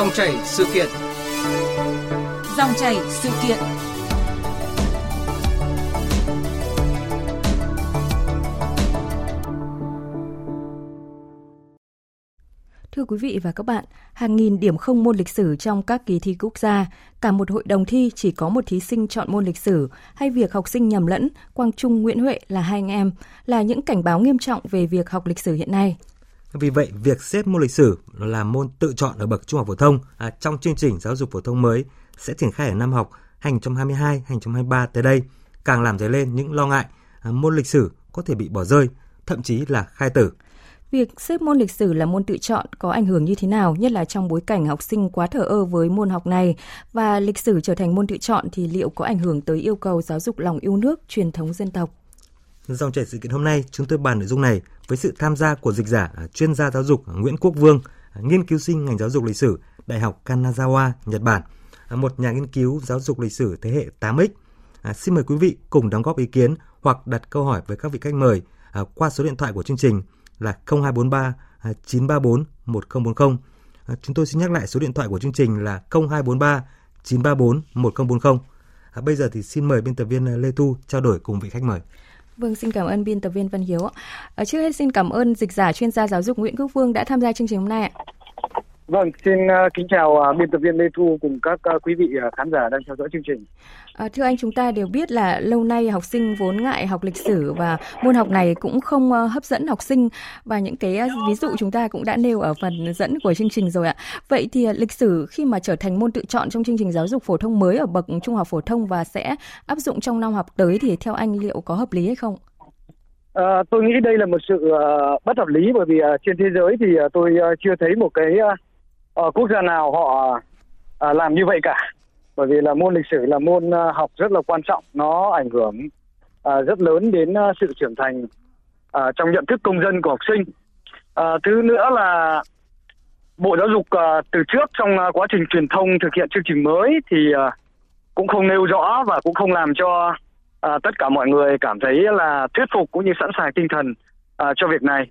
Dòng chảy sự kiện. Dòng chảy sự kiện. Thưa quý vị và các bạn, hàng nghìn điểm không môn lịch sử trong các kỳ thi quốc gia, cả một hội đồng thi chỉ có một thí sinh chọn môn lịch sử, hay việc học sinh nhầm lẫn, Quang Trung Nguyễn Huệ là hai anh em, là những cảnh báo nghiêm trọng về việc học lịch sử hiện nay. Vì vậy, việc xếp môn lịch sử là môn tự chọn ở bậc trung học phổ thông à, trong chương trình giáo dục phổ thông mới sẽ triển khai ở năm học 2022-2023 tới đây, càng làm dấy lên những lo ngại à, môn lịch sử có thể bị bỏ rơi, thậm chí là khai tử. Việc xếp môn lịch sử là môn tự chọn có ảnh hưởng như thế nào, nhất là trong bối cảnh học sinh quá thờ ơ với môn học này và lịch sử trở thành môn tự chọn thì liệu có ảnh hưởng tới yêu cầu giáo dục lòng yêu nước, truyền thống dân tộc? Dòng chảy sự kiện hôm nay, chúng tôi bàn nội dung này với sự tham gia của dịch giả à, chuyên gia giáo dục à, Nguyễn Quốc Vương, à, nghiên cứu sinh ngành giáo dục lịch sử, Đại học Kanazawa, Nhật Bản, một nhà nghiên cứu giáo dục lịch sử thế hệ 8X. À, xin mời quý vị cùng đóng góp ý kiến hoặc đặt câu hỏi với các vị khách mời à, qua số điện thoại của chương trình là 0243 934 1040. À, chúng tôi xin nhắc lại số điện thoại của chương trình là 0243 934 1040. À, bây giờ thì xin mời biên tập viên Lê Thu trao đổi cùng vị khách mời. Vâng, xin cảm ơn biên tập viên Văn Hiếu. Ờ, trước hết xin cảm ơn dịch giả chuyên gia giáo dục Nguyễn Quốc Vương đã tham gia chương trình hôm nay ạ. Vâng, xin uh, kính chào uh, biên tập viên Lê Thu cùng các uh, quý vị khán giả đang theo dõi chương trình. À, thưa anh, chúng ta đều biết là lâu nay học sinh vốn ngại học lịch sử và môn học này cũng không hấp dẫn học sinh và những cái ví dụ chúng ta cũng đã nêu ở phần dẫn của chương trình rồi ạ. Vậy thì lịch sử khi mà trở thành môn tự chọn trong chương trình giáo dục phổ thông mới ở bậc trung học phổ thông và sẽ áp dụng trong năm học tới thì theo anh liệu có hợp lý hay không? À, tôi nghĩ đây là một sự uh, bất hợp lý bởi vì uh, trên thế giới thì uh, tôi uh, chưa thấy một cái uh, ở quốc gia nào họ à, làm như vậy cả? Bởi vì là môn lịch sử là môn à, học rất là quan trọng. Nó ảnh hưởng à, rất lớn đến à, sự trưởng thành à, trong nhận thức công dân của học sinh. À, thứ nữa là bộ giáo dục à, từ trước trong à, quá trình truyền thông thực hiện chương trình mới thì à, cũng không nêu rõ và cũng không làm cho à, tất cả mọi người cảm thấy là thuyết phục cũng như sẵn sàng tinh thần à, cho việc này.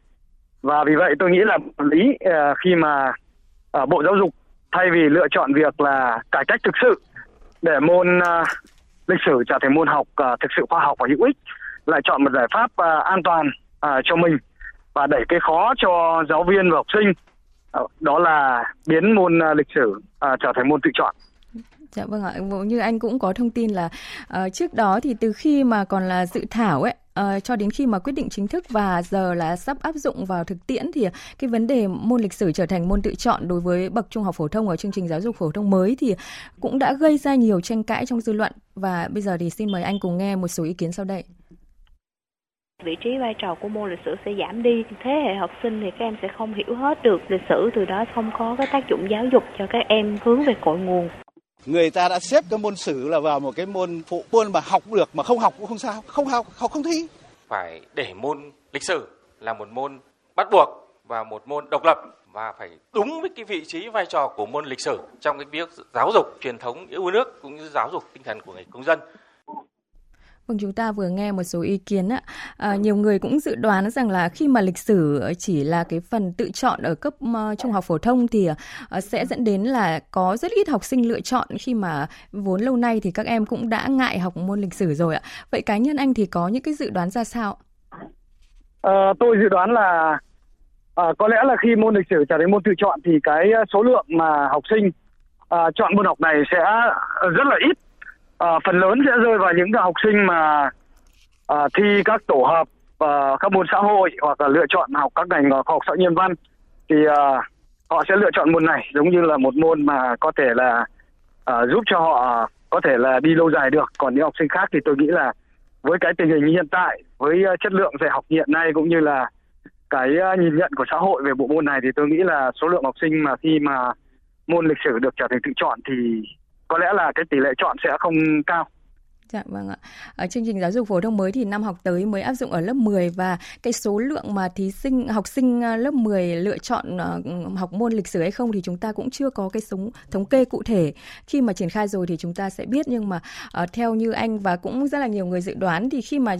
Và vì vậy tôi nghĩ là lý à, khi mà ở Bộ Giáo dục thay vì lựa chọn việc là cải cách thực sự để môn uh, lịch sử trở thành môn học uh, thực sự khoa học và hữu ích lại chọn một giải pháp uh, an toàn uh, cho mình và đẩy cái khó cho giáo viên và học sinh uh, đó là biến môn uh, lịch sử uh, trở thành môn tự chọn. Dạ vâng ạ, vâng, như anh cũng có thông tin là uh, trước đó thì từ khi mà còn là dự thảo ấy uh, cho đến khi mà quyết định chính thức và giờ là sắp áp dụng vào thực tiễn thì ờ, cái vấn đề môn lịch sử trở thành môn tự chọn đối với bậc trung học phổ thông ở chương trình giáo dục phổ thông mới thì cũng đã gây ra nhiều tranh cãi trong dư luận. Và bây giờ thì xin mời anh cùng nghe một số ý kiến sau đây. Vị trí vai trò của môn lịch sử sẽ giảm đi. Thế hệ học sinh thì các em sẽ không hiểu hết được lịch sử. Từ đó không có cái tác dụng giáo dục cho các em hướng về cội nguồn người ta đã xếp cái môn sử là vào một cái môn phụ, môn mà học được mà không học cũng không sao, không học học không thi. Phải để môn lịch sử là một môn bắt buộc và một môn độc lập và phải đúng với cái vị trí vai trò của môn lịch sử trong cái việc giáo dục truyền thống yêu nước cũng như giáo dục tinh thần của người công dân. Vâng, chúng ta vừa nghe một số ý kiến ạ. À, nhiều người cũng dự đoán rằng là khi mà lịch sử ờ, chỉ là cái phần tự chọn ở cấp uh, trung học phổ thông thì uh, sẽ dẫn đến là có rất ít học sinh lựa chọn khi mà vốn lâu nay thì các em cũng đã ngại học môn lịch sử rồi ạ. Vậy cá nhân anh thì có những cái dự đoán ra sao? À, tôi dự đoán là à, có lẽ là khi môn lịch sử trở thành môn tự chọn thì cái số lượng mà học sinh à, chọn môn học này sẽ rất là ít à, phần lớn sẽ rơi vào những học sinh mà à, thi các tổ hợp à, các môn xã hội hoặc là lựa chọn học các ngành khoa học xã nhân văn. Thì à, họ sẽ lựa chọn môn này giống như là một môn mà có thể là à, giúp cho họ có thể là đi lâu dài được. Còn những học sinh khác thì tôi nghĩ là với cái tình hình hiện tại với chất lượng dạy học hiện nay cũng như là cái nhìn nhận của xã hội về bộ môn này thì tôi nghĩ là số lượng học sinh mà khi mà môn lịch sử được trở thành tự chọn thì có lẽ là cái tỷ lệ chọn sẽ không cao. Dạ vâng ạ. Ở chương trình giáo dục phổ thông mới thì năm học tới mới áp dụng ở lớp 10 và cái số lượng mà thí sinh học sinh à, lớp 10 lựa chọn à, học môn lịch sử hay không thì chúng ta cũng chưa có cái sống thống kê cụ thể. Khi mà triển khai rồi thì chúng ta sẽ biết nhưng mà uh, theo như anh và cũng rất là nhiều người dự đoán thì khi mà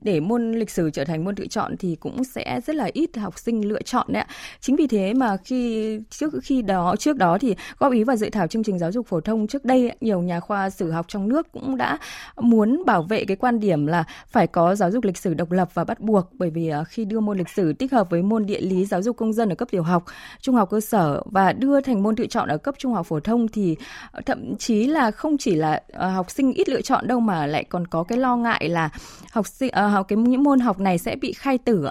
để môn lịch sử trở thành môn tự chọn thì cũng sẽ rất là ít học sinh lựa chọn đấy ạ. Chính vì thế mà khi trước khi đó trước đó thì góp ý vào dự thảo chương trình giáo dục phổ thông trước đây nhiều nhà khoa sử học trong nước cũng đã muốn bảo vệ cái quan điểm là phải có giáo dục lịch sử độc lập và bắt buộc bởi vì ờ, khi đưa môn lịch sử tích hợp với môn địa lý giáo dục công dân ở cấp tiểu học, trung học cơ sở và đưa thành môn tự chọn ở cấp trung học phổ thông thì ờ, thậm chí là không chỉ là ờ, học sinh ít lựa chọn đâu mà lại còn có cái lo ngại là học sinh học cái những môn học này sẽ bị khai tử.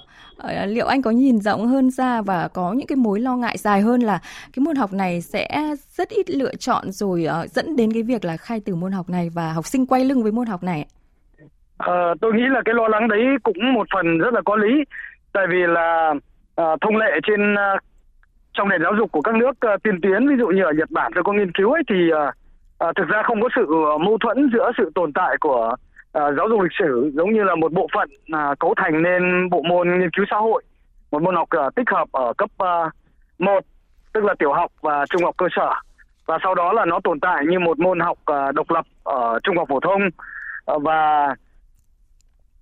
Liệu anh có nhìn rộng hơn ra và có những cái mối lo ngại dài hơn là cái môn học này sẽ rất ít lựa chọn rồi dẫn đến cái việc là khai tử môn học này và học sinh quay lưng với môn học này? À, tôi nghĩ là cái lo lắng đấy cũng một phần rất là có lý, tại vì là à, thông lệ trên à, trong nền giáo dục của các nước à, tiên tiến, ví dụ như ở Nhật Bản tôi có nghiên cứu ấy thì à, à, thực ra không có sự mâu thuẫn giữa sự tồn tại của à, giáo dục lịch sử giống như là một bộ phận à, cấu thành nên bộ môn nghiên cứu xã hội, một môn học à, tích hợp ở cấp à, 1 tức là tiểu học và trung học cơ sở và sau đó là nó tồn tại như một môn học độc lập ở trung học phổ thông uh, và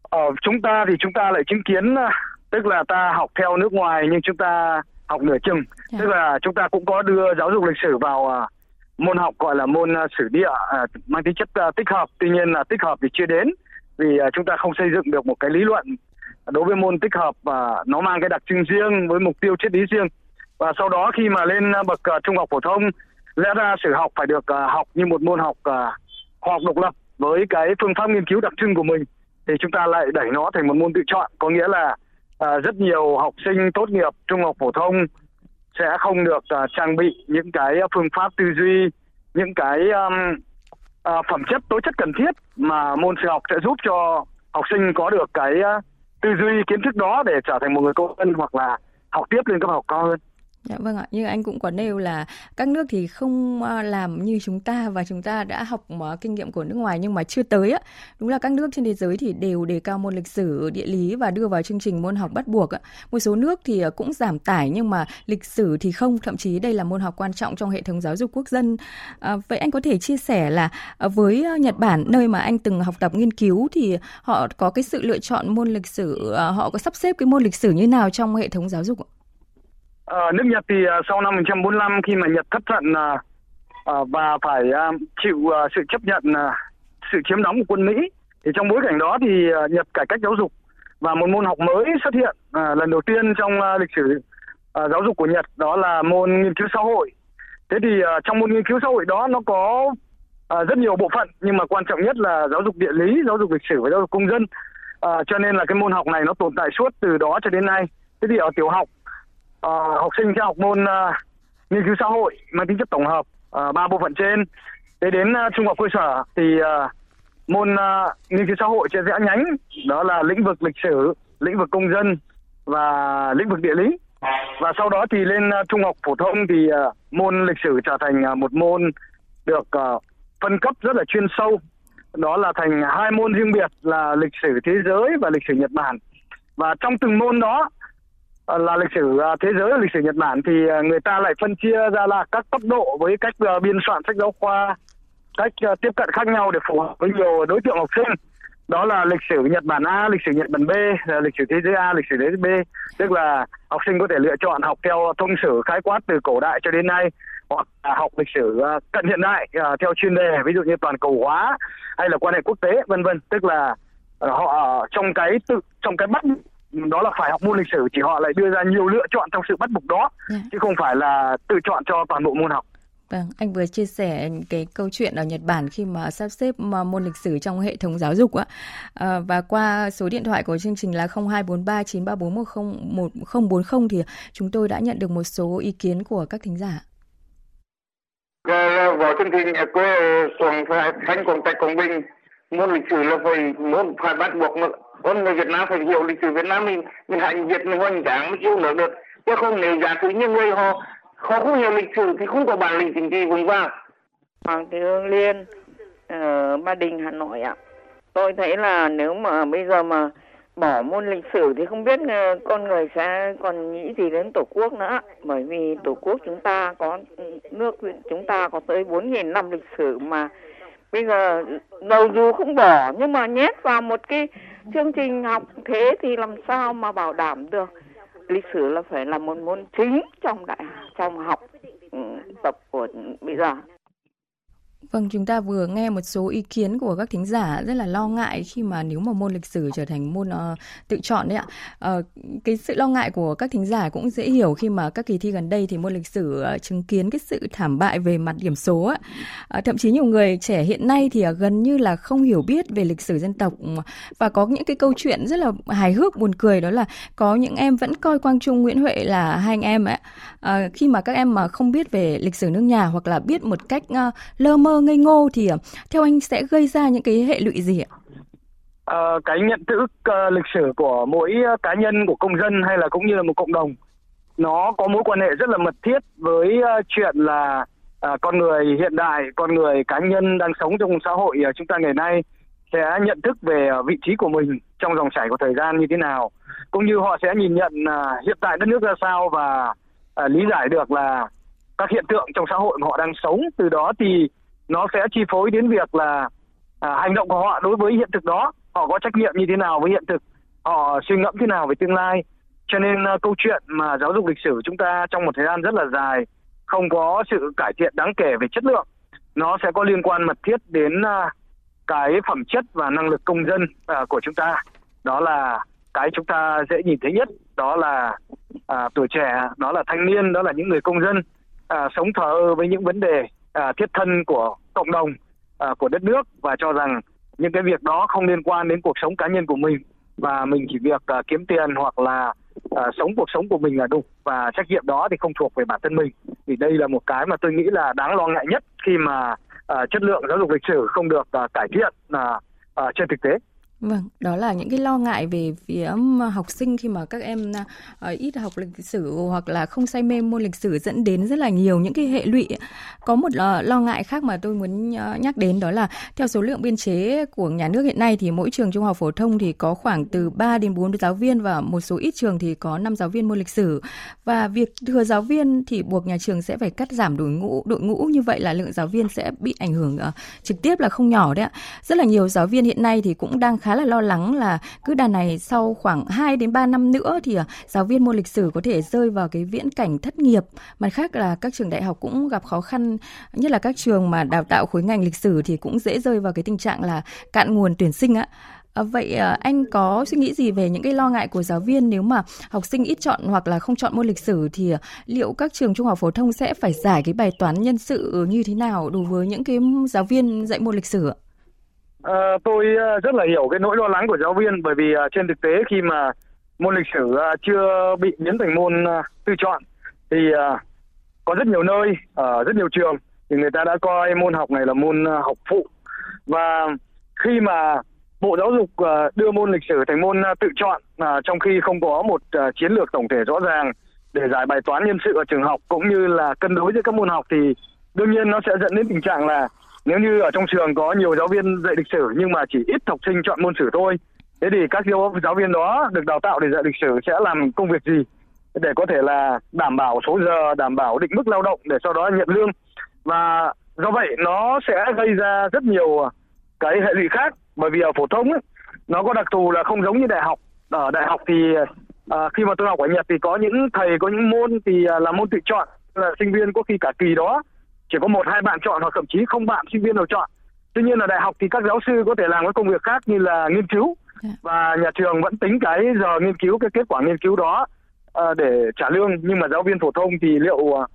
ở chúng ta thì chúng ta lại chứng kiến uh, tức là ta học theo nước ngoài nhưng chúng ta học nửa chừng yeah. Dạ. tức là chúng ta cũng có đưa giáo dục lịch sử vào môn học gọi là môn sử địa mang tính chất tích hợp tuy nhiên là tích hợp thì chưa đến vì chúng ta không xây dựng được một cái lý luận đối với môn tích hợp uh, nó mang cái đặc trưng riêng với mục tiêu triết lý riêng và sau đó khi mà lên bậc trung học phổ thông lẽ ra sử học phải được học như một môn học hoặc học độc lập với cái phương pháp nghiên cứu đặc trưng của mình thì chúng ta lại đẩy nó thành một môn tự chọn có nghĩa là à, rất nhiều học sinh tốt nghiệp trung học phổ thông sẽ không được à, trang bị những cái phương pháp tư duy những cái um, à, phẩm chất tố chất cần thiết mà môn sử học sẽ giúp cho học sinh có được cái uh, tư duy kiến thức đó để trở thành một người công dân hoặc là học tiếp lên cấp học cao hơn. Dạ vâng ạ, như anh cũng có nêu là các nước thì không ờ, làm như chúng ta và chúng ta đã học ờ, kinh nghiệm của nước ngoài nhưng mà chưa tới á. Đúng là các nước trên thế giới thì đều đề cao môn lịch sử, địa lý và đưa vào chương trình môn học bắt buộc á. Một số nước thì ờ, cũng giảm tải nhưng mà lịch sử thì không, thậm chí đây là môn học quan trọng trong hệ thống giáo dục quốc dân. À, vậy anh có thể chia sẻ là với Nhật Bản nơi mà anh từng học tập nghiên cứu thì họ có cái sự lựa chọn môn lịch sử, họ có sắp xếp cái môn lịch sử như nào trong hệ thống giáo dục ạ? À, nước Nhật thì uh, sau năm 1945 khi mà Nhật thất trận uh, và phải uh, chịu uh, sự chấp nhận uh, sự chiếm đóng của quân Mỹ thì trong bối cảnh đó thì uh, Nhật cải cách giáo dục và một môn học mới xuất hiện uh, lần đầu tiên trong uh, lịch sử uh, giáo dục của Nhật đó là môn nghiên cứu xã hội. Thế thì uh, trong môn nghiên cứu xã hội đó nó có uh, rất nhiều bộ phận nhưng mà quan trọng nhất là giáo dục địa lý, giáo dục lịch sử và giáo dục công dân. Uh, cho nên là cái môn học này nó tồn tại suốt từ đó cho đến nay. Thế thì ở tiểu học uh, học sinh sẽ học môn uh, nghiên cứu xã hội mang tính chất tổng hợp uh, ba bộ phận trên. Để đến uh, trung học cơ sở thì uh, môn uh, nghiên cứu xã hội sẽ rẽ nhánh đó là lĩnh vực lịch sử lĩnh vực công dân và lĩnh vực địa lý. Và sau đó thì lên uh, trung học phổ thông thì uh, môn lịch sử trở thành uh, một môn được uh, phân cấp rất là chuyên sâu. Đó là thành hai môn riêng biệt là lịch sử thế giới và lịch sử Nhật Bản. Và trong từng môn đó Ờ, là lịch sử à, thế giới lịch sử Nhật Bản thì à, người ta lại phân chia ra là các cấp độ với cách à, biên soạn sách giáo khoa, cách tiếp cận khác nhau để phù hợp với nhiều đối tượng học sinh. Đó là lịch sử Nhật Bản A, lịch sử Nhật Bản B, lịch sử thế giới A, lịch sử thế giới B. Tức là học sinh có thể lựa chọn học theo thông sử khái quát từ cổ đại cho đến nay hoặc là học lịch sử cận hiện đại theo chuyên đề ví dụ như toàn cầu hóa hay là quan hệ quốc tế vân vân tức là họ trong cái tự trong cái bắt đó là phải học môn lịch sử chỉ họ lại đưa ra nhiều lựa chọn trong sự bắt buộc đó yeah. Dạ. chứ không phải là tự chọn cho toàn bộ môn học Vâng, anh vừa chia sẻ cái câu chuyện ở Nhật Bản khi mà sắp xếp môn lịch sử trong hệ thống giáo dục ạ. À, và qua số điện thoại của chương trình là 0243 934 1040 thì chúng tôi đã nhận được một số ý kiến của các thính giả. Vào chương trình cô Xuồng Thanh Quảng Trạch Quảng Bình môn lịch sử là phải môn phải bắt buộc con người Việt Nam phải hiểu lịch sử Việt Nam mình mình hành Việt, mình hoành tráng mới chịu được được. Chứ không nếu giả sử như người họ họ không hiểu lịch sử thì không có bản lĩnh chính trị vững vàng. Hoàng Thị Hương Liên ở Ba Đình, Hà Nội ạ. Tôi thấy là nếu mà bây giờ mà bỏ môn lịch sử thì không biết ờ, con người sẽ còn nghĩ gì đến tổ quốc nữa. Bởi vì tổ quốc chúng ta có, nước chúng ta có tới 4.000 năm lịch sử mà bây giờ ừ, đầu dù không bỏ nhưng mà nhét vào một cái chương trình học thế thì làm sao mà bảo đảm được? Lịch sử là phải là một môn chính trong đại, trong học ừ, tập của bây giờ. Vâng, chúng ta vừa nghe một số ý kiến của các thính giả rất là lo ngại khi mà nếu mà môn lịch sử trở thành môn uh, tự chọn đấy ạ. Uh, cái sự lo ngại của các thính giả cũng dễ hiểu khi mà các kỳ thi gần đây thì môn lịch sử uh, chứng kiến cái sự thảm bại về mặt điểm số ạ. Uh, thậm chí nhiều người trẻ hiện nay thì uh, gần như là không hiểu biết về lịch sử dân tộc và có những cái câu chuyện rất là hài hước buồn cười đó là có những em vẫn coi Quang Trung Nguyễn Huệ là hai anh em ấy. Uh, khi mà các em mà không biết về lịch sử nước nhà hoặc là biết một cách uh, lơ mơ ngây ngô thì ờ, theo anh sẽ gây ra những cái hệ lụy gì ạ? À, cái nhận thức uh, lịch sử của mỗi cá nhân của công dân hay là cũng như là một cộng đồng nó có mối quan hệ rất là mật thiết với uh, chuyện là uh, con người hiện đại, con người cá nhân đang sống trong xã hội uh, chúng ta ngày nay sẽ nhận thức về uh, vị trí của mình trong dòng chảy của thời gian như thế nào, cũng như họ sẽ nhìn nhận uh, hiện tại đất nước ra sao và uh, lý giải được là các hiện tượng trong xã hội mà họ đang sống. Từ đó thì nó sẽ chi phối đến việc là à, hành động của họ đối với hiện thực đó. Họ có trách nhiệm như thế nào với hiện thực? Họ suy ngẫm thế nào về tương lai? Cho nên uh, câu chuyện mà giáo dục lịch sử chúng ta trong một thời gian rất là dài không có sự cải thiện đáng kể về chất lượng nó sẽ có liên quan mật thiết đến uh, cái phẩm chất và năng lực công dân uh, của chúng ta. Đó là cái chúng ta dễ nhìn thấy nhất. Đó là à, tuổi trẻ đó là thanh niên đó là những người công dân à, sống thờ với những vấn đề à, thiết thân của cộng đồng à, của đất nước và cho rằng những cái việc đó không liên quan đến cuộc sống cá nhân của mình và mình chỉ việc à, kiếm tiền hoặc là à, sống cuộc sống của mình là đủ và trách nhiệm đó thì không thuộc về bản thân mình. Thì đây là một cái mà tôi nghĩ là đáng lo ngại nhất khi mà à, chất lượng giáo dục lịch sử không được à, cải thiện à, à, trên thực tế. Vâng, đó là những cái lo ngại về phía học sinh khi mà các em à, ờ, ít học lịch sử hoặc là không say mê môn lịch sử dẫn đến rất là nhiều những cái hệ lụy. Có một lo ngại khác mà tôi muốn ờ, nhắc đến đó là theo số lượng biên chế của nhà nước hiện nay thì mỗi trường trung học phổ thông thì có khoảng từ 3 đến 4 giáo viên và một số ít trường thì có 5 giáo viên môn lịch sử. Và việc thừa giáo viên thì buộc nhà trường sẽ phải cắt giảm đội ngũ, đội ngũ như vậy là lượng giáo viên sẽ bị ảnh hưởng ờ, trực tiếp là không nhỏ đấy ạ. Rất là nhiều giáo viên hiện nay thì cũng đang khá là lo lắng là cứ đà này sau khoảng 2 đến 3 năm nữa thì à, giáo viên môn lịch sử có thể rơi vào cái viễn cảnh thất nghiệp. Mặt khác là các trường đại học cũng gặp khó khăn, nhất là các trường mà đào tạo khối ngành lịch sử thì cũng dễ rơi vào cái tình trạng là cạn nguồn tuyển sinh ạ. À, vậy à, anh có suy nghĩ gì về những cái lo ngại của giáo viên nếu mà học sinh ít chọn hoặc là không chọn môn lịch sử thì à, liệu các trường trung học phổ thông sẽ phải giải cái bài toán nhân sự như thế nào đối với những cái giáo viên dạy môn lịch sử ạ? À, tôi ờ, rất là hiểu cái nỗi lo lắng của giáo viên bởi vì à, trên thực tế khi mà môn lịch sử à, chưa bị biến thành môn à, tự chọn thì à, có rất nhiều nơi ở à, rất nhiều trường thì người ta đã coi môn học này là môn à, học phụ. Và khi mà Bộ Giáo dục à, đưa môn lịch sử thành môn à, tự chọn à, trong khi không có một à, chiến lược tổng thể rõ ràng để giải bài toán nhân sự ở trường học cũng như là cân đối giữa các môn học thì đương nhiên nó sẽ dẫn đến tình trạng là nếu như ở trong trường có nhiều giáo viên dạy lịch sử nhưng mà chỉ ít học sinh chọn môn sử thôi thế thì các giáo viên đó được đào tạo để dạy lịch sử sẽ làm công việc gì? Để có thể là đảm bảo số giờ đảm bảo định mức lao động để sau đó nhận lương. Và do vậy nó sẽ gây ra rất nhiều cái hệ lụy khác bởi vì ở phổ thông ấy, nó có đặc thù là không giống như đại học. Ở đại học thì à, khi mà tôi học ở nhật thì có những thầy có những môn thì à, là môn tự chọn là sinh viên có khi cả kỳ đó chỉ có một hai bạn chọn hoặc thậm chí không bạn sinh viên nào chọn. Tuy nhiên là đại học thì các giáo sư có thể làm các công việc khác như là nghiên cứu. Dạ. và nhà trường vẫn tính cái giờ nghiên cứu cái kết quả nghiên cứu đó uh, để trả lương. Nhưng mà giáo viên phổ thông thì liệu uh,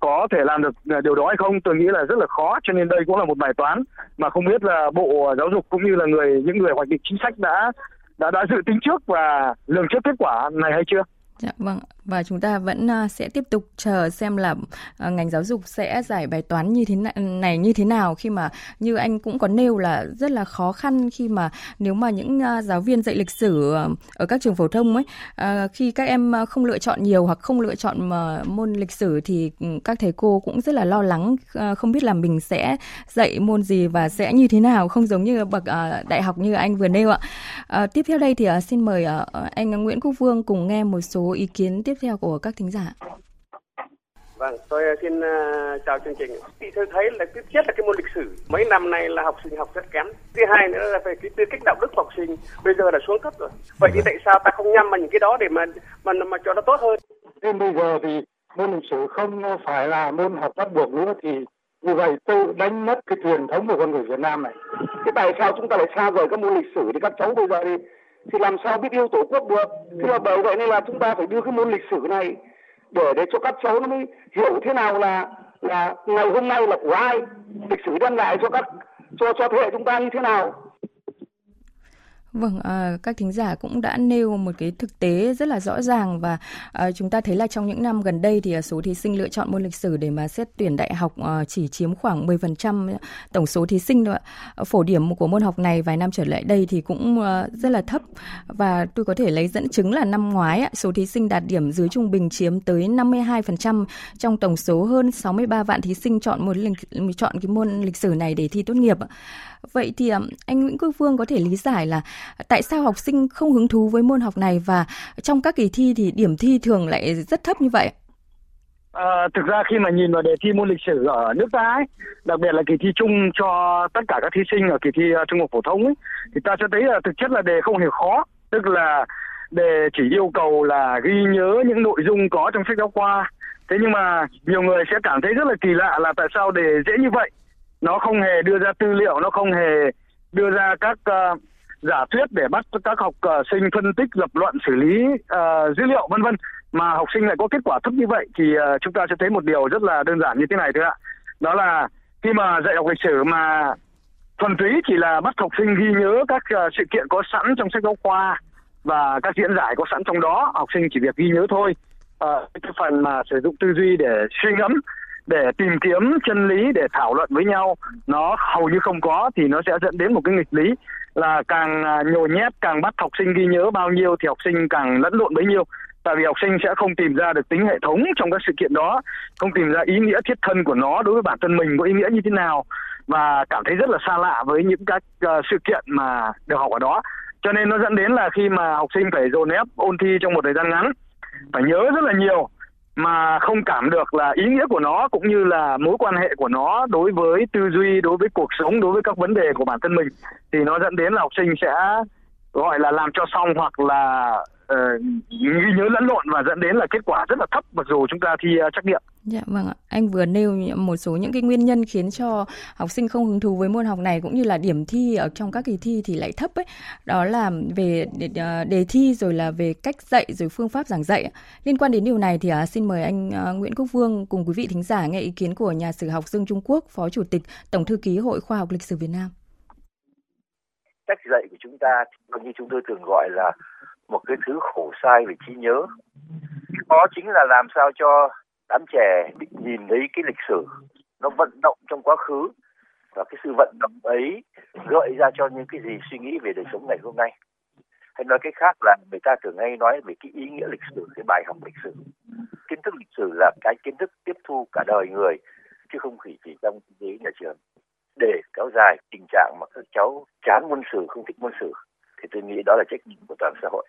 có thể làm được điều đó hay không? Tôi nghĩ là rất là khó cho nên đây cũng là một bài toán mà không biết là bộ giáo dục cũng như là người những người hoạch định chính sách đã đã đã dự tính trước và lường trước kết quả này hay chưa? Dạ vâng và chúng ta vẫn à, sẽ tiếp tục chờ xem là à, ngành giáo dục sẽ giải bài toán như thế này, như thế nào khi mà như anh cũng có nêu là rất là khó khăn khi mà nếu mà những à, giáo viên dạy lịch sử ở các trường phổ thông ấy khi các em không lựa chọn nhiều hoặc không lựa chọn môn lịch sử thì ừ, các thầy cô cũng rất là lo lắng không biết là mình sẽ dạy môn gì và sẽ như thế nào không giống như bậc đại học như anh vừa nêu ạ. Tiếp theo đây thì xin mời anh Nguyễn Quốc Vương cùng nghe một số ý kiến tiếp theo của các thính giả. Vâng, tôi xin uh, chào chương trình. Thì tôi thấy là thứ nhất là cái môn lịch sử mấy năm nay là học sinh học rất kém. Thứ hai nữa là về cái tư cách đạo đức học sinh bây giờ là xuống cấp rồi. Vậy thì tại sao ta không nhắm vào những cái đó để mà mà mà cho nó tốt hơn? Nên bây giờ thì môn lịch sử không phải là môn học bắt buộc nữa thì như vậy tự đánh mất cái truyền thống của con người Việt Nam này. Thế tại sao chúng ta lại xa rời các môn lịch sử thì các cháu bây giờ thì thì làm sao biết yêu tổ quốc được? Thế là bởi vậy nên là chúng ta phải đưa cái môn lịch sử này để để cho các cháu nó mới hiểu thế nào là là ngày hôm nay là của ai, lịch sử đem lại cho các, cho cho thế hệ chúng ta như thế nào. Vâng, à, các thính giả cũng đã nêu một cái thực tế rất là rõ ràng và à, chúng ta thấy là trong những năm gần đây thì ờ, số thí sinh lựa chọn môn lịch sử để mà xét tuyển đại học à, chỉ chiếm khoảng 10% tổng số thí sinh thôi ạ. Phổ điểm của môn học này vài năm trở lại đây thì cũng à, rất là thấp và tôi có thể lấy dẫn chứng là năm ngoái á, số thí sinh đạt điểm dưới trung bình chiếm tới 52% trong tổng số hơn 63 vạn thí sinh chọn môn lịch, chọn cái môn lịch sử này để thi tốt nghiệp. Vậy thì à, anh Nguyễn Quốc Vương có thể lý giải là tại sao học sinh không hứng thú với môn học này và trong các kỳ thi thì điểm thi thường lại rất thấp như vậy? À, thực ra khi mà nhìn vào đề thi môn lịch sử ở nước ta ấy, đặc biệt là kỳ thi chung cho tất cả các thí sinh ở kỳ thi uh, trung học phổ thông ấy, thì ta sẽ thấy là thực chất là đề không hề khó, tức là đề chỉ yêu cầu là ghi nhớ những nội dung có trong sách giáo khoa. Thế nhưng mà nhiều người sẽ cảm thấy rất là kỳ lạ là tại sao đề dễ như vậy nó không hề đưa ra tư liệu nó không hề đưa ra các uh, giả thuyết để bắt các học uh, sinh phân tích lập luận xử lý uh, dữ liệu vân vân. Mà học sinh lại có kết quả thấp như vậy thì uh, chúng ta sẽ thấy một điều rất là đơn giản như thế này thôi ạ. Đó là khi mà dạy học lịch sử mà thuần túy chỉ là bắt học sinh ghi nhớ các uh, sự kiện có sẵn trong sách giáo khoa và các diễn giải có sẵn trong đó học sinh chỉ việc ghi nhớ thôi. Uh, cái phần mà sử dụng tư duy để suy ngẫm để tìm kiếm chân lý để thảo luận với nhau nó hầu như không có thì nó sẽ dẫn đến một cái nghịch lý là càng à, nhồi nhét càng bắt học sinh ghi nhớ bao nhiêu thì học sinh càng lẫn lộn bấy nhiêu. Tại vì học sinh sẽ không tìm ra được tính hệ thống trong các sự kiện đó không tìm ra ý nghĩa thiết thân của nó đối với bản thân mình có ý nghĩa như thế nào và cảm thấy rất là xa lạ với những các uh, sự kiện mà được học ở đó. Cho nên nó dẫn đến là khi mà học sinh phải dồn ép ôn thi trong một thời gian ngắn phải nhớ rất là nhiều mà không cảm được là ý nghĩa của nó cũng như là mối quan hệ của nó đối với tư duy, đối với cuộc sống, đối với các vấn đề của bản thân mình, thì nó dẫn đến là học sinh sẽ, gọi là làm cho xong hoặc là uh, ghi nhớ lẫn lộn và dẫn đến là kết quả rất là thấp mặc dù chúng ta thi uh, trắc nghiệm. Dạ vâng ạ. Anh vừa nêu một số những cái nguyên nhân khiến cho học sinh không hứng thú với môn học này cũng như là điểm thi ở trong các kỳ thi thì lại thấp ấy. Đó là về đề, ờ, đề thi rồi là về cách dạy rồi phương pháp giảng dạy. Liên quan đến điều này thì uh, xin mời anh uh, Nguyễn Quốc Vương cùng quý vị thính giả nghe ý kiến của nhà sử học Dương Trung Quốc, Phó Chủ tịch Tổng thư ký Hội Khoa học Lịch sử Việt Nam. Cách dạy của chúng ta như chúng tôi thường gọi là một cái thứ khổ sai về trí nhớ. Đó chính là làm sao cho đám trẻ nhìn thấy cái lịch sử nó vận động trong quá khứ và cái sự vận động ấy gợi ra cho những cái gì suy nghĩ về đời sống ngày hôm nay. Hay nói cách khác là người ta thường hay nói về cái ý nghĩa lịch sử, cái bài học lịch sử. Kiến thức lịch sử là cái kiến thức tiếp thu cả đời người, chứ không chỉ chỉ trong giới nhà trường. Để kéo dài tình trạng mà các cháu chán môn sử, không thích môn sử thì tôi nghĩ đó là trách nhiệm của toàn xã hội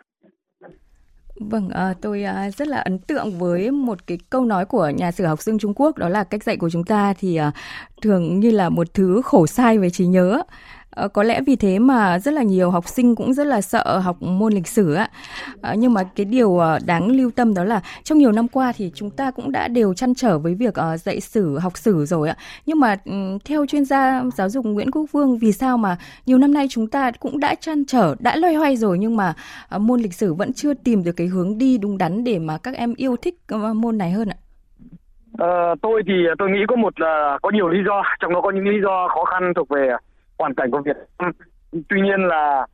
Vâng, à, tôi à, rất là ấn tượng với một cái câu nói của nhà sử học Dương Trung Quốc đó là cách dạy của chúng ta thì à, thường như là một thứ khổ sai về trí nhớ. Ờ, có lẽ vì thế mà rất là nhiều học sinh cũng rất là sợ học môn lịch sử ạ. À, ờ, nhưng mà cái điều ờ, đáng lưu tâm đó là trong nhiều năm qua thì chúng ta cũng đã đều chăn trở với việc uh, dạy sử, học sử rồi ạ. Nhưng mà um, theo chuyên gia giáo dục Nguyễn Quốc Vương vì sao mà nhiều năm nay chúng ta cũng đã chăn trở, đã loay hoay rồi nhưng mà uh, môn lịch sử vẫn chưa tìm được cái hướng đi đúng đắn để mà các em yêu thích uh, môn này hơn ạ? Uh, tôi thì tôi nghĩ có một là có nhiều lý do trong đó có những lý do khó khăn thuộc về hoàn cảnh của Việt Nam. Tuy nhiên là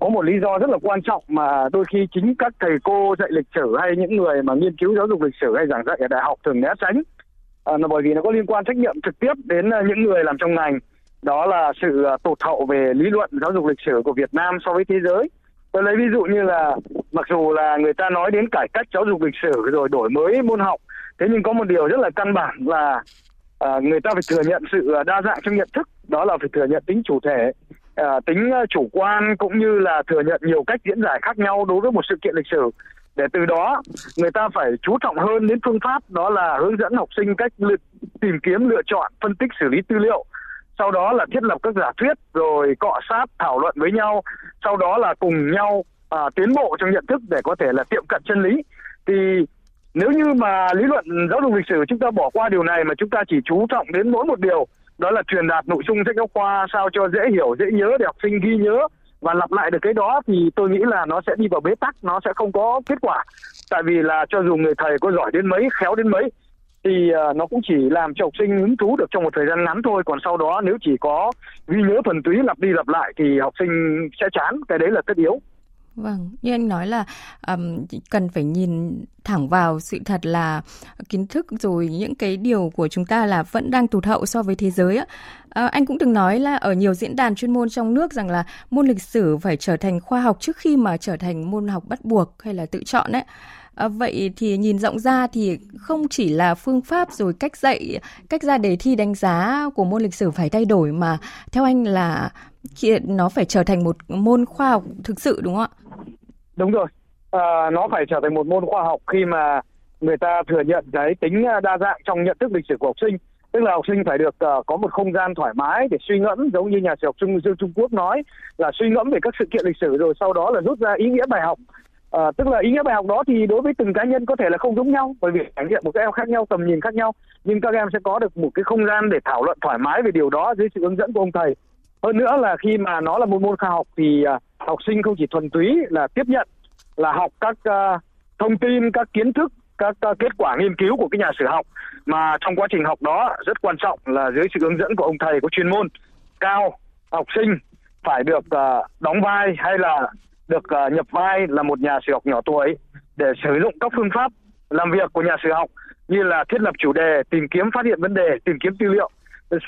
có một lý do rất là quan trọng mà đôi khi chính các thầy cô dạy lịch sử hay những người mà nghiên cứu giáo dục lịch sử hay giảng dạy ở đại học thường né tránh. À, là bởi vì nó có liên quan trách nhiệm trực tiếp đến à, những người làm trong ngành. Đó là sự à, tụt hậu về lý luận giáo dục lịch sử của Việt Nam so với thế giới. Tôi lấy ví dụ như là mặc dù là người ta nói đến cải cách giáo dục lịch sử rồi đổi mới môn học thế nhưng có một điều rất là căn bản là à, người ta phải thừa nhận sự ờ, đa dạng trong nhận thức. Đó là phải thừa nhận tính chủ thể. À, tính chủ quan cũng như là thừa nhận nhiều cách diễn giải khác nhau đối với một sự kiện lịch sử. Để từ đó người ta phải chú trọng hơn đến phương pháp đó là hướng dẫn học sinh cách lựa, tìm kiếm lựa chọn phân tích xử lý tư liệu. Sau đó là thiết lập các giả thuyết rồi cọ sát thảo luận với nhau. Sau đó là cùng nhau à, tiến bộ trong nhận thức để có thể là tiệm cận chân lý. Thì nếu như mà lý luận giáo dục lịch sử chúng ta bỏ qua điều này mà chúng ta chỉ chú trọng đến mỗi một điều, đó là truyền đạt nội dung sách giáo khoa sao cho dễ hiểu, dễ nhớ để học sinh ghi nhớ và lặp lại được cái đó thì tôi nghĩ là nó sẽ đi vào bế tắc, nó sẽ không có kết quả. Tại vì là cho dù người thầy có giỏi đến mấy, khéo đến mấy, thì ờ, nó cũng chỉ làm cho học sinh hứng thú được trong một thời gian ngắn thôi. Còn sau đó nếu chỉ có ghi nhớ thuần túy, lặp đi lặp lại thì học sinh sẽ chán, cái đấy là tất yếu. Vâng, như anh nói là um, cần phải nhìn thẳng vào sự thật là kiến thức rồi những cái điều của chúng ta là vẫn đang tụt hậu so với thế giới á. À, anh cũng từng nói là ở nhiều diễn đàn chuyên môn trong nước rằng là môn lịch sử phải trở thành khoa học trước khi mà trở thành môn học bắt buộc hay là tự chọn đấy. À, vậy thì nhìn rộng ra thì không chỉ là phương pháp rồi cách dạy, cách ra đề thi đánh giá của môn lịch sử phải thay đổi mà theo anh là nó phải trở thành một môn khoa học thực sự đúng không ạ? Đúng rồi. À, nó phải trở thành một môn khoa học khi mà người ta thừa nhận cái tính à, đa dạng trong nhận thức lịch sử của học sinh tức là học sinh phải được uh, có một không gian thoải mái để suy ngẫm giống như nhà sử học Trung Dương Trung Quốc nói là suy ngẫm về các sự kiện lịch sử rồi sau đó là rút ra ý nghĩa bài học À, tức là ý nghĩa bài học đó thì đối với từng cá nhân có thể là không giống nhau bởi vì trải nghiệm một các em khác nhau tầm nhìn khác nhau nhưng các em sẽ có được một cái không gian để thảo luận thoải mái về điều đó dưới sự hướng dẫn của ông thầy hơn nữa là khi mà nó là một môn khoa học thì à, học sinh không chỉ thuần túy là tiếp nhận là học các uh, thông tin các kiến thức các uh, kết quả nghiên cứu của cái nhà sử học. Mà trong quá trình học đó rất quan trọng là dưới sự hướng dẫn của ông thầy có chuyên môn cao học sinh phải được uh, đóng vai hay là được uh, nhập vai là một nhà sử học nhỏ tuổi để sử dụng các phương pháp làm việc của nhà sử học như là thiết lập chủ đề, tìm kiếm phát hiện vấn đề, tìm kiếm tư liệu,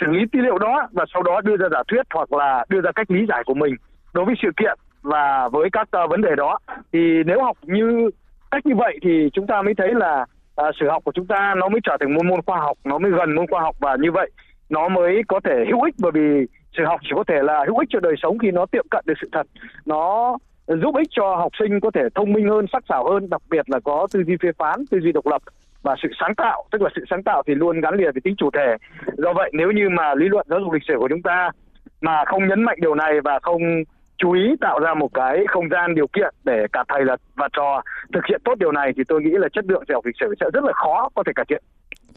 xử lý tư liệu đó và sau đó đưa ra giả thuyết hoặc là đưa ra cách lý giải của mình đối với sự kiện và với các uh, vấn đề đó. Thì nếu học như cách như vậy thì chúng ta mới thấy là uh, sử học của chúng ta nó mới trở thành môn môn khoa học, nó mới gần môn khoa học và như vậy nó mới có thể hữu ích bởi vì sử học chỉ có thể là hữu ích cho đời sống khi nó tiệm cận được sự thật. Nó giúp ích cho học sinh có thể thông minh hơn, sắc sảo hơn, đặc biệt là có tư duy phê phán, tư duy độc lập và sự sáng tạo, tức là sự sáng tạo thì luôn gắn liền với tính chủ thể. Do vậy nếu như mà lý luận giáo dục lịch sử của chúng ta mà không nhấn mạnh điều này và không chú ý tạo ra một cái không gian điều kiện để cả thầy là và trò thực hiện tốt điều này thì tôi nghĩ là chất lượng dạy học lịch sử sẽ rất là khó có thể cải thiện.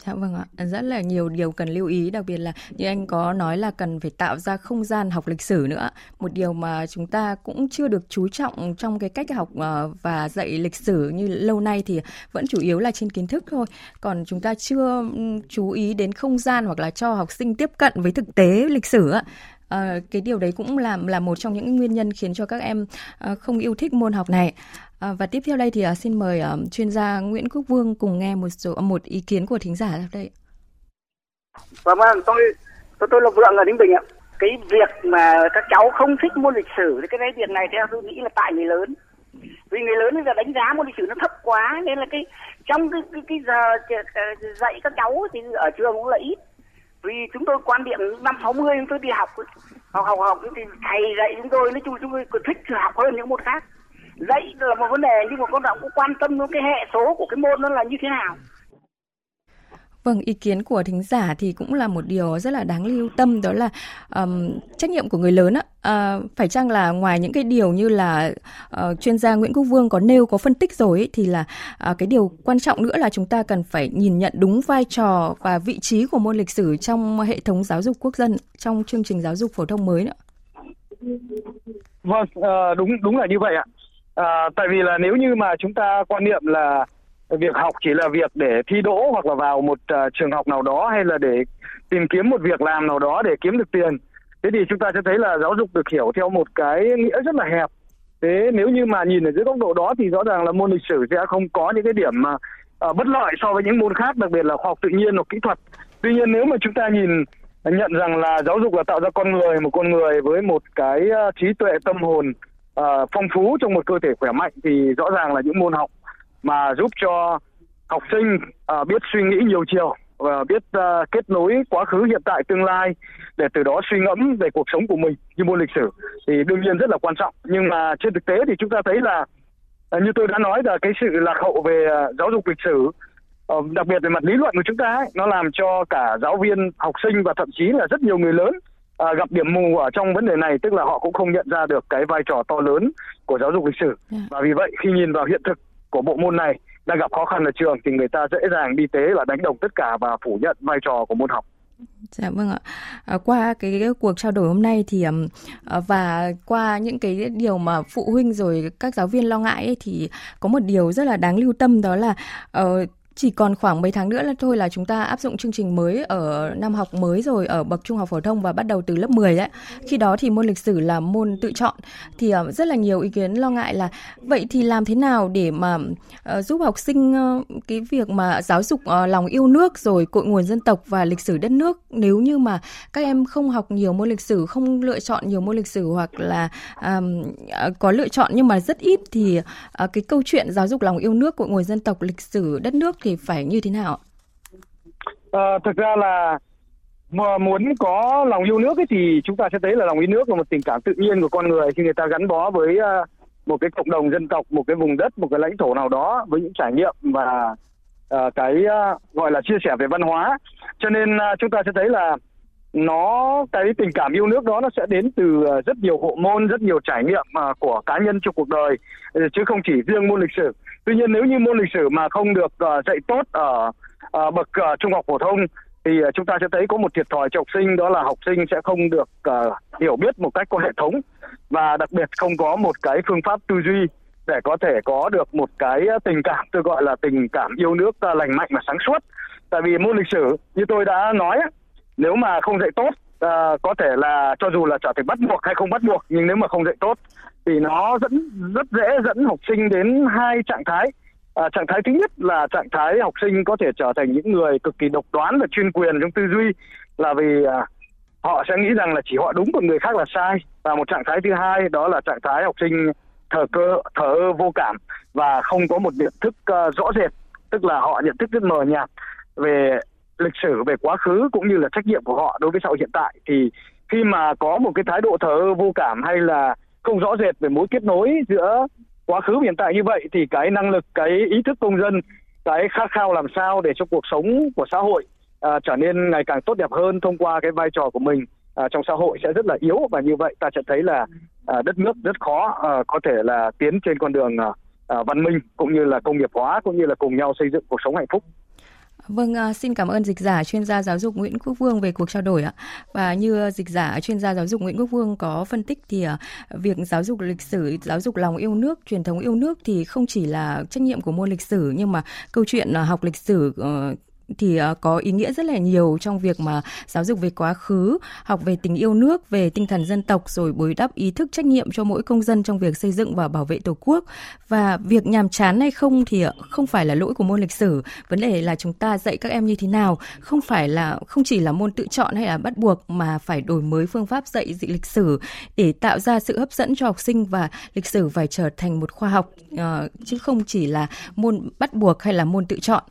Dạ vâng ạ, rất là nhiều điều cần lưu ý, đặc biệt là như anh có nói là cần phải tạo ra không gian học lịch sử nữa. Một điều mà chúng ta cũng chưa được chú trọng trong cái cách học ờ, và dạy lịch sử như lâu nay thì vẫn chủ yếu là trên kiến thức thôi. Còn chúng ta chưa chú ý đến không gian hoặc là cho học sinh tiếp cận với thực tế lịch sử ạ. À, cái điều đấy cũng là là một trong những nguyên nhân khiến cho các em à, không yêu thích môn học này. À, và tiếp theo đây thì à, xin mời à, chuyên gia Nguyễn Quốc Vương cùng nghe một số một ý kiến của thính giả đây. Vâng, vâng, tôi tôi tôi là Vượng ở Ninh Bình ạ. Cái việc mà các cháu không thích môn lịch sử thì cái đấy việc này theo tôi nghĩ là tại người lớn. Vì người lớn bây giờ đánh giá môn lịch sử nó thấp quá nên là cái trong cái cái, cái giờ dạy các cháu thì ở trường cũng là ít vì chúng tôi quan điểm năm 60 chúng tôi đi học học học học, thì thầy dạy chúng tôi, nói chung chúng tôi còn thích học hơn những môn khác. Dạy là một vấn đề, nhưng mà con đạo cũng quan tâm đến cái hệ số của cái môn nó là như thế nào. Vâng, ý kiến của thính giả thì cũng là một điều rất là đáng lưu tâm đó là um, trách nhiệm của người lớn á. Uh, phải chăng là ngoài những cái điều như là uh, chuyên gia Nguyễn Quốc Vương có nêu có phân tích rồi ấy, thì là uh, cái điều quan trọng nữa là chúng ta cần phải nhìn nhận đúng vai trò và vị trí của môn lịch sử trong hệ thống giáo dục quốc dân trong chương trình giáo dục phổ thông mới nữa. Vâng, uh, đúng đúng là như vậy ạ. À, tại vì là nếu như mà chúng ta quan niệm là việc học chỉ là việc để thi đỗ hoặc là vào một uh, trường học nào đó hay là để tìm kiếm một việc làm nào đó để kiếm được tiền. Thế thì chúng ta sẽ thấy là giáo dục được hiểu theo một cái nghĩa rất là hẹp. Thế nếu như mà nhìn ở dưới góc độ đó thì rõ ràng là môn lịch sử sẽ không có những cái điểm mà uh, bất lợi so với những môn khác đặc biệt là khoa học tự nhiên hoặc kỹ thuật. Tuy nhiên nếu mà chúng ta nhìn à, nhận rằng là giáo dục là tạo ra con người một con người với một cái uh, trí tuệ tâm hồn uh, phong phú trong một cơ thể khỏe mạnh thì rõ ràng là những môn học mà giúp cho học sinh uh, biết suy nghĩ nhiều chiều và biết uh, kết nối quá khứ hiện tại tương lai để từ đó suy ngẫm về cuộc sống của mình như môn lịch sử thì đương nhiên rất là quan trọng nhưng mà trên thực tế thì chúng ta thấy là uh, như tôi đã nói là cái sự lạc hậu về uh, giáo dục lịch sử uh, đặc biệt về mặt lý luận của chúng ta ấy, nó làm cho cả giáo viên học sinh và thậm chí là rất nhiều người lớn uh, gặp điểm mù ở trong vấn đề này tức là họ cũng không nhận ra được cái vai trò to lớn của giáo dục lịch sử yeah. Dạ. và vì vậy khi nhìn vào hiện thực của bộ môn này đang gặp khó khăn ở trường thì người ta dễ dàng đi tế là đánh đồng tất cả và phủ nhận vai trò của môn học. Dạ vâng ạ. À, qua cái, cái cuộc trao đổi hôm nay thì à, và qua những cái điều mà phụ huynh rồi các giáo viên lo ngại ấy, thì có một điều rất là đáng lưu tâm đó là uh, chỉ còn khoảng mấy tháng nữa là thôi là chúng ta áp dụng chương trình mới ở năm học mới rồi ở bậc trung học phổ thông và bắt đầu từ lớp 10 đấy. Khi đó thì môn lịch sử là môn tự chọn thì ờ, rất là nhiều ý kiến lo ngại là vậy thì làm thế nào để mà ờ, giúp học sinh ờ, cái việc mà giáo dục lòng yêu nước rồi cội nguồn dân tộc và lịch sử đất nước nếu như mà các em không học nhiều môn lịch sử, không lựa chọn nhiều môn lịch sử hoặc là um, có lựa chọn nhưng mà rất ít thì uh, cái câu chuyện giáo dục lòng yêu nước cội nguồn dân tộc lịch sử đất nước thì thì phải như thế nào? À, thực ra là mà muốn có lòng yêu nước ấy thì chúng ta sẽ thấy là lòng yêu nước là một tình cảm tự nhiên của con người khi người ta gắn bó với ờ, một cái cộng đồng dân tộc, một cái vùng đất, một cái lãnh thổ nào đó với những trải nghiệm và uh, cái uh, gọi là chia sẻ về văn hóa. Cho nên uh, chúng ta sẽ thấy là nó cái tình cảm yêu nước đó nó sẽ đến từ rất nhiều hộ môn, rất nhiều trải nghiệm uh, của cá nhân trong cuộc đời chứ không chỉ riêng môn lịch sử tuy nhiên nếu như môn lịch sử mà không được uh, dạy tốt ở uh, bậc uh, trung học phổ thông thì uh, chúng ta sẽ thấy có một thiệt thòi cho học sinh đó là học sinh sẽ không được uh, hiểu biết một cách có hệ thống và đặc biệt không có một cái phương pháp tư duy để có thể có được một cái tình cảm tôi gọi là tình cảm yêu nước uh, lành mạnh và sáng suốt. Tại vì môn lịch sử như tôi đã nói nếu mà không dạy tốt à, có thể là cho dù là trở thành bắt buộc hay không bắt buộc nhưng nếu mà không dạy tốt thì nó dẫn rất dễ dẫn học sinh đến hai trạng thái. À, trạng thái thứ nhất là trạng thái học sinh có thể trở thành những người cực kỳ độc đoán và chuyên quyền trong tư duy là vì à, họ sẽ nghĩ rằng là chỉ họ đúng còn người khác là sai. Và một trạng thái thứ hai đó là trạng thái học sinh thờ cơ thờ ơ vô cảm và không có một nhận thức uh, rõ rệt tức là họ nhận thức rất mờ nhạt về lịch sử về quá khứ cũng như là trách nhiệm của họ đối với xã hội hiện tại thì khi mà có một cái thái độ thờ vô cảm hay là không rõ rệt về mối kết nối giữa quá khứ và hiện tại như vậy thì cái năng lực cái ý thức công dân cái khát khao làm sao để cho cuộc sống của xã hội à, trở nên ngày càng tốt đẹp hơn thông qua cái vai trò của mình à, trong xã hội sẽ rất là yếu và như vậy ta sẽ thấy là à, đất nước rất khó à, có thể là tiến trên con đường à, à văn minh cũng như là công nghiệp hóa cũng như là cùng nhau xây dựng cuộc sống hạnh phúc. Vâng, à, xin cảm ơn dịch giả chuyên gia giáo dục Nguyễn Quốc Vương về cuộc trao đổi ạ. Và như dịch giả chuyên gia giáo dục Nguyễn Quốc Vương có phân tích thì à, việc giáo dục lịch sử, giáo dục lòng yêu nước, truyền thống yêu nước thì không chỉ là trách nhiệm của môn lịch sử nhưng mà câu chuyện à, học lịch sử ờ, thì ờ, có ý nghĩa rất là nhiều trong việc mà giáo dục về quá khứ, học về tình yêu nước, về tinh thần dân tộc rồi bồi đắp ý thức trách nhiệm cho mỗi công dân trong việc xây dựng và bảo vệ Tổ quốc. Và việc nhàm chán hay không thì ờ, không phải là lỗi của môn lịch sử, vấn đề là chúng ta dạy các em như thế nào, không phải là không chỉ là môn tự chọn hay là bắt buộc mà phải đổi mới phương pháp dạy dị lịch sử để tạo ra sự hấp dẫn cho học sinh và lịch sử phải trở thành một khoa học uh, chứ không chỉ là môn bắt buộc hay là môn tự chọn